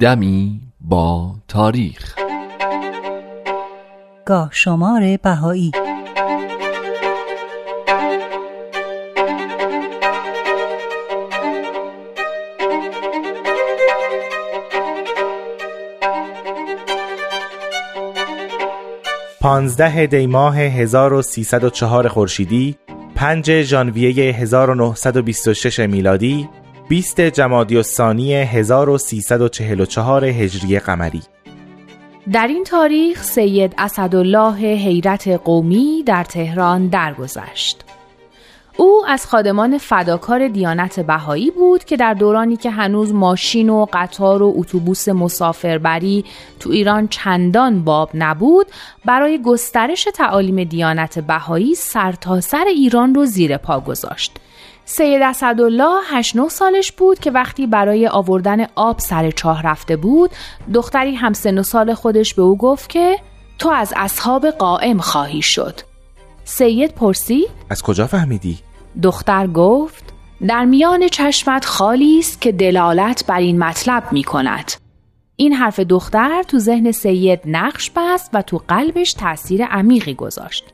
دمی با تاریخ. گاه شمار بهایی. پانزده دی ماه 1304 خورشیدی 5 ژانویه 1926 میلادی 20 جمادی الثانی 1344 هجری قمری در این تاریخ سید اسدالله حیرت قومی در تهران درگذشت. او از خادمان فداکار دیانت بهایی بود که در دورانی که هنوز ماشین و قطار و اتوبوس مسافربری تو ایران چندان باب نبود برای گسترش تعالیم دیانت بهایی سرتاسر سر ایران رو زیر پا گذاشت سید اسدالله 8 سالش بود که وقتی برای آوردن آب سر چاه رفته بود دختری همسن و سال خودش به او گفت که تو از اصحاب قائم خواهی شد سید پرسید از کجا فهمیدی؟ دختر گفت در میان چشمت خالی است که دلالت بر این مطلب می کند. این حرف دختر تو ذهن سید نقش بست و تو قلبش تاثیر عمیقی گذاشت.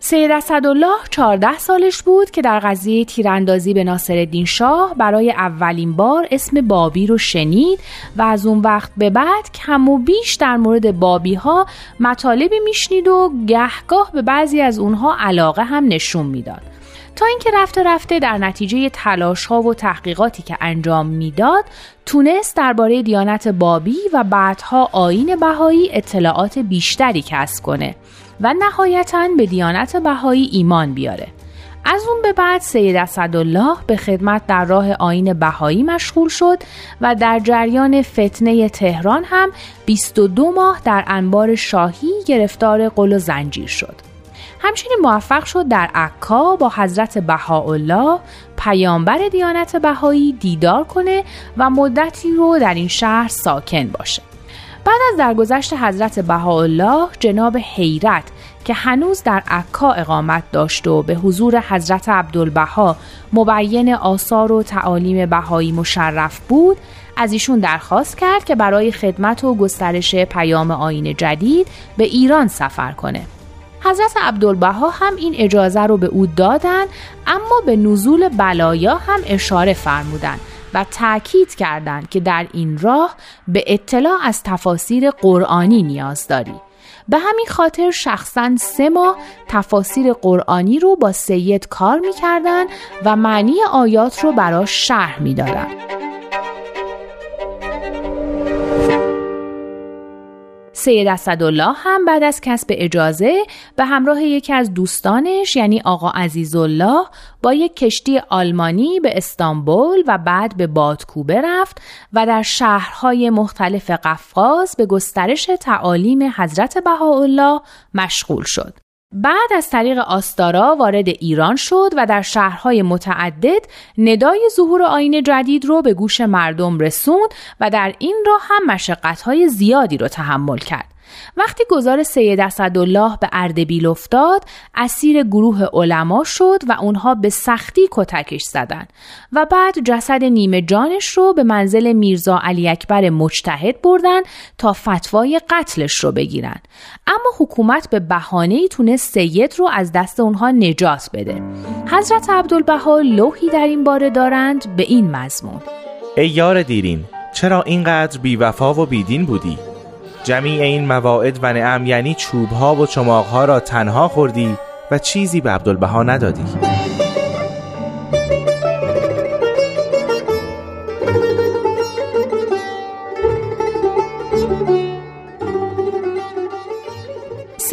سید اسدالله 14 سالش بود که در قضیه تیراندازی به ناصرالدین شاه برای اولین بار اسم بابی رو شنید و از اون وقت به بعد کم و بیش در مورد بابی ها مطالبی میشنید و گهگاه به بعضی از اونها علاقه هم نشون می‌داد. تا اینکه رفته رفته در نتیجه تلاش ها و تحقیقاتی که انجام می‌داد تونست درباره دیانت بابی و بعدها آین بهایی اطلاعات بیشتری کسب کنه و نهایتا به دیانت بهایی ایمان بیاره از اون به بعد سید اسدالله به خدمت در راه آین بهایی مشغول شد و در جریان فتنه تهران هم 22 ماه در انبار شاهی گرفتار قل و زنجیر شد. همچنین موفق شد در عکا با حضرت بهاءالله پیامبر دیانت بهایی دیدار کنه و مدتی رو در این شهر ساکن باشه. بعد از درگذشت حضرت بهاءالله جناب حیرت که هنوز در عکا اقامت داشت و به حضور حضرت عبدالبها مبین آثار و تعالیم بهایی مشرف بود از ایشون درخواست کرد که برای خدمت و گسترش پیام آین جدید به ایران سفر کنه. حضرت عبدالبها هم این اجازه رو به او دادن اما به نزول بلایا هم اشاره فرمودند. و تاکید کردند که در این راه به اطلاع از تفاسیر قرآنی نیاز داری به همین خاطر شخصا سه ماه تفاسیر قرآنی رو با سید کار می‌کردن و معنی آیات رو براش شرح می‌دادن. سید اسدالله هم بعد از کسب اجازه به همراه یکی از دوستانش یعنی آقا عزیزالله با یک کشتی آلمانی به استانبول و بعد به بادکوبه رفت و در شهرهای مختلف قفقاز به گسترش تعالیم حضرت بهاءالله مشغول شد. بعد از طریق آستارا وارد ایران شد و در شهرهای متعدد ندای ظهور آین جدید رو به گوش مردم رسوند و در این راه هم مشقتهای زیادی رو تحمل کرد. وقتی گذار سید اسدالله به اردبیل افتاد اسیر گروه علما شد و اونها به سختی کتکش زدند و بعد جسد نیمه جانش رو به منزل میرزا علی اکبر مجتهد بردن تا فتوای قتلش رو بگیرن. اما حکومت به بهانه تونست سید رو از دست اونها نجات بده. حضرت عبدالبها لوحی در این باره دارند به این مضمون. ای یار دیرین چرا اینقدر بیوفا و بیدین بودی؟ جمیع این مواعد و نعم یعنی چوبها و چماقها را تنها خوردی و چیزی به عبدالبها ندادی.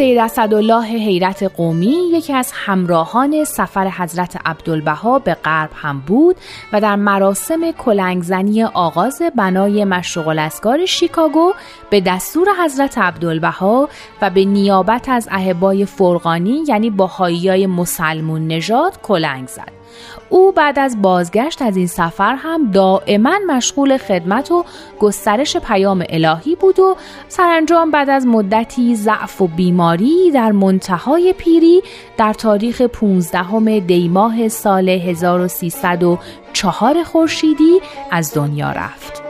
سید اسدالله حیرت قومی یکی از همراهان سفر حضرت عبدالبها به غرب هم بود و در مراسم کلنگزنی آغاز بنای مشرق الاسکار شیکاگو به دستور حضرت عبدالبها و به نیابت از اهبای فرقانی یعنی های مسلمون نژاد کلنگ زد. او بعد از بازگشت از این سفر هم دائما مشغول خدمت و گسترش پیام الهی بود و سرانجام بعد از مدتی ضعف و بیماری در منتهای پیری در تاریخ 15 دیماه سال 1304 چهار خورشیدی از دنیا رفت.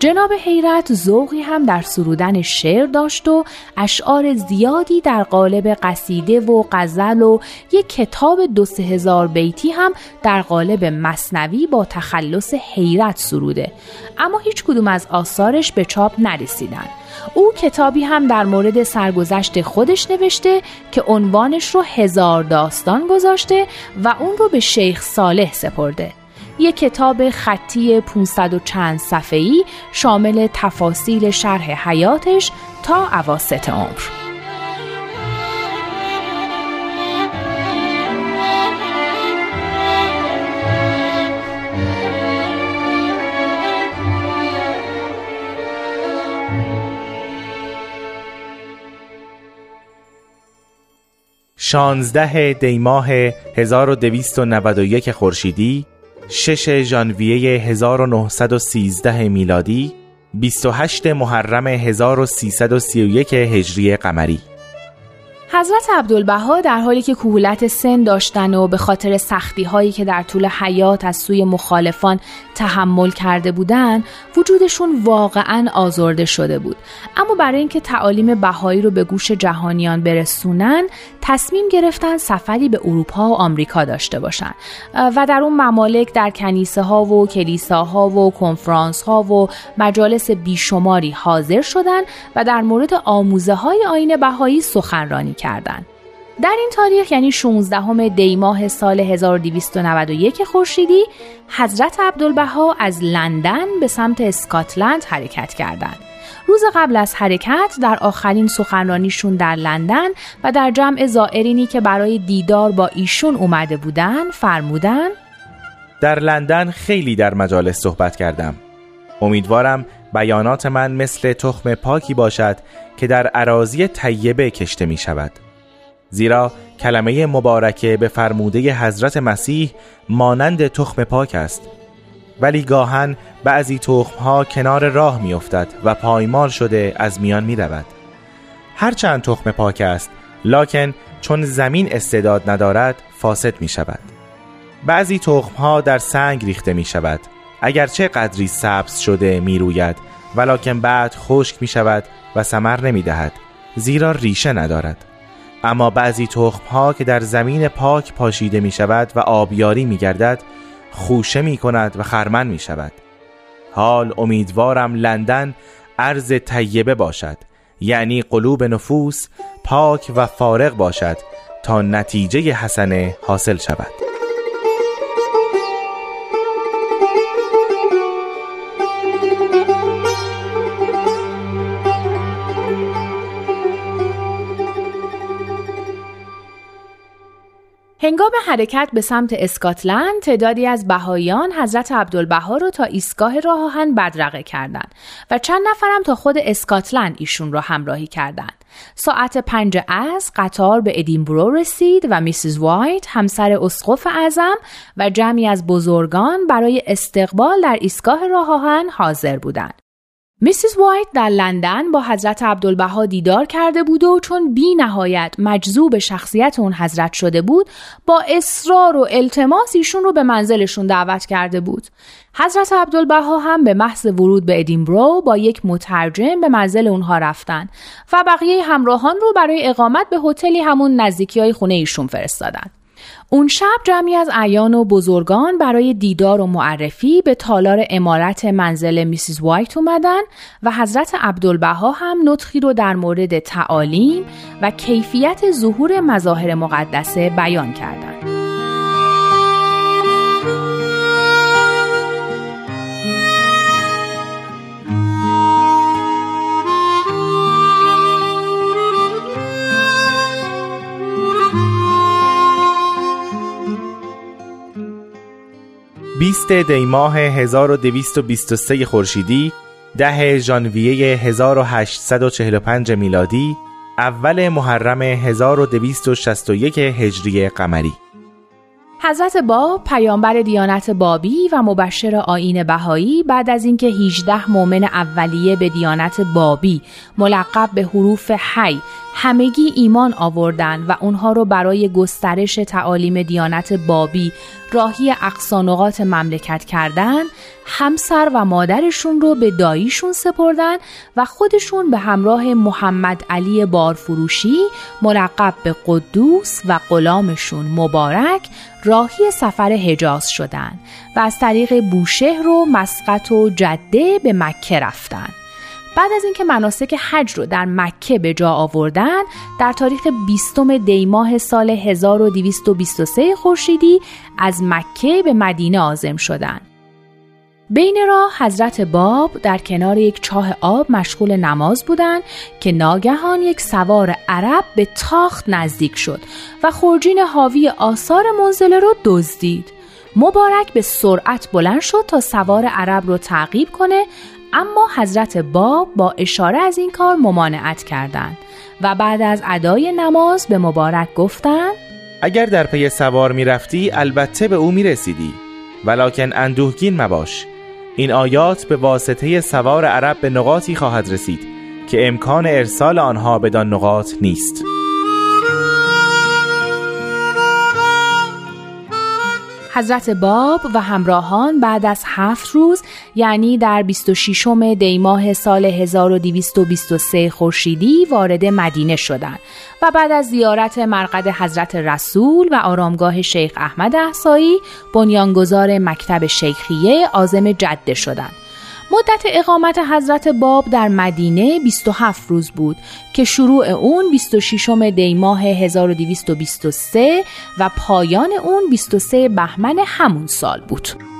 جناب حیرت ذوقی هم در سرودن شعر داشت و اشعار زیادی در قالب قصیده و غزل و یک کتاب دو سه هزار بیتی هم در قالب مصنوی با تخلص حیرت سروده. اما هیچ کدوم از آثارش به چاپ نرسیدن. او کتابی هم در مورد سرگذشت خودش نوشته که عنوانش رو هزار داستان گذاشته و اون رو به شیخ صالح سپرده. یک کتاب خطی 500 و چند صفحه‌ای شامل تفاصیل شرح حیاتش تا عواست عمر. شانزده دیماه 1291 خورشیدی 6 ژانویه 1913 میلادی 28 محرم 1331 هجری قمری. حضرت عبدالبها در حالی که کهولت سن داشتن و به خاطر سختی هایی که در طول حیات از سوی مخالفان تحمل کرده بودند وجودشون واقعا آزرده شده بود. اما برای اینکه تعالیم بهایی رو به گوش جهانیان برسونن تصمیم گرفتن سفری به اروپا و آمریکا داشته باشن. و در اون ممالک در کنیسه ها و کلیساها و کنفرانس ها و مجالس بیشماری حاضر شدن و در مورد آموزه های آین بهایی سخنرانی کردند. در این تاریخ یعنی 16 دی ماه سال 1291 خورشیدی حضرت عبدالبها از لندن به سمت اسکاتلند حرکت کردند. روز قبل از حرکت در آخرین سخنرانیشون در لندن و در جمع زائرینی که برای دیدار با ایشون اومده بودن فرمودن در لندن خیلی در مجالس صحبت کردم امیدوارم بیانات من مثل تخم پاکی باشد که در عراضی طیبه کشته می شود زیرا کلمه مبارکه به فرموده حضرت مسیح مانند تخم پاک است. ولی گاهن بعضی تخم ها کنار راه می افتد و پایمال شده از میان می رود هرچند تخم پاک است لکن چون زمین استعداد ندارد فاسد می شود بعضی تخم ها در سنگ ریخته می شود اگرچه قدری سبز شده می روید ولکن بعد خشک می شود و سمر نمی دهد زیرا ریشه ندارد. اما بعضی تخم ها که در زمین پاک پاشیده می شود و آبیاری می گردد خوشه می کند و خرمن می شود حال امیدوارم لندن ارز طیبه باشد یعنی قلوب نفوس پاک و فارغ باشد تا نتیجه حسنه حاصل شود '' هنگام حرکت به سمت اسکاتلند تعدادی از بهاییان حضرت عبدالبها رو تا ایستگاه راه آهن بدرقه کردند و چند نفرم تا خود اسکاتلند ایشون رو همراهی کردند. ساعت پنج از قطار به ادینبرو رسید و Mrs White همسر اسقف اعظم و جمعی از بزرگان برای استقبال در ایستگاه راه آهن حاضر بودند. Mrs White در لندن با حضرت عبدالبها دیدار کرده بود و چون بی نهایت مجذوب شخصیت اون حضرت شده بود با اصرار و التماس ایشون رو به منزلشون دعوت کرده بود. حضرت عبدالبها هم به محض ورود به ادینبرو با یک مترجم به منزل اونها رفتن و بقیه همراهان رو برای اقامت به هتلی همون نزدیکی های خونه ایشون فرستادن. اون شب جمعی از ایان و بزرگان برای دیدار و معرفی به تالار امارت منزل میسیز وایت اومدن و حضرت عبدالبها هم نطخی رو در مورد تعالیم و کیفیت ظهور مظاهر مقدسه بیان کردند. 20 دی ماه 1223 خورشیدی 10 ژانویه 1845 میلادی اول محرم 1261 هجری قمری. حضرت باب پیامبر دیانت بابی و مبشر آین بهایی بعد از اینکه 18 مؤمن اولیه به دیانت بابی ملقب به حروف حی همگی ایمان آوردن و اونها رو برای گسترش تعالیم دیانت بابی راهی اقصانقات مملکت کردن همسر و مادرشون رو به داییشون سپردن و خودشون به همراه محمد علی بارفروشی ملقب به قدوس و غلامشون مبارک راهی سفر حجاز شدن و از طریق بوشهر و مسقط و جده به مکه رفتن بعد از اینکه مناسک حج رو در مکه به جا آوردن در تاریخ 20 دیماه سال 1223 خورشیدی از مکه به مدینه آزم شدند. بین راه حضرت باب در کنار یک چاه آب مشغول نماز بودند که ناگهان یک سوار عرب به تاخت نزدیک شد و خورجین حاوی آثار منزله رو دزدید. مبارک به سرعت بلند شد تا سوار عرب رو تعقیب کنه اما حضرت باب با اشاره از این کار ممانعت کردند و بعد از ادای نماز به مبارک گفتند اگر در پی سوار می رفتی البته به او می رسیدی ولیکن اندوهگین مباش. این آیات به واسطه سوار عرب به نقاطی خواهد رسید که امکان ارسال آنها بدان نقاط نیست. حضرت باب و همراهان بعد از هفت روز یعنی در 26 دیماه سال 1223 خورشیدی وارد مدینه شدند و بعد از زیارت مرقد حضرت رسول و آرامگاه شیخ احمد احسایی بنیانگذار مکتب شیخیه آزم جده شدند. مدت اقامت حضرت باب در مدینه 27 روز بود که شروع اون 26 دیماه 1223 و پایان اون 23 بهمن همون سال بود.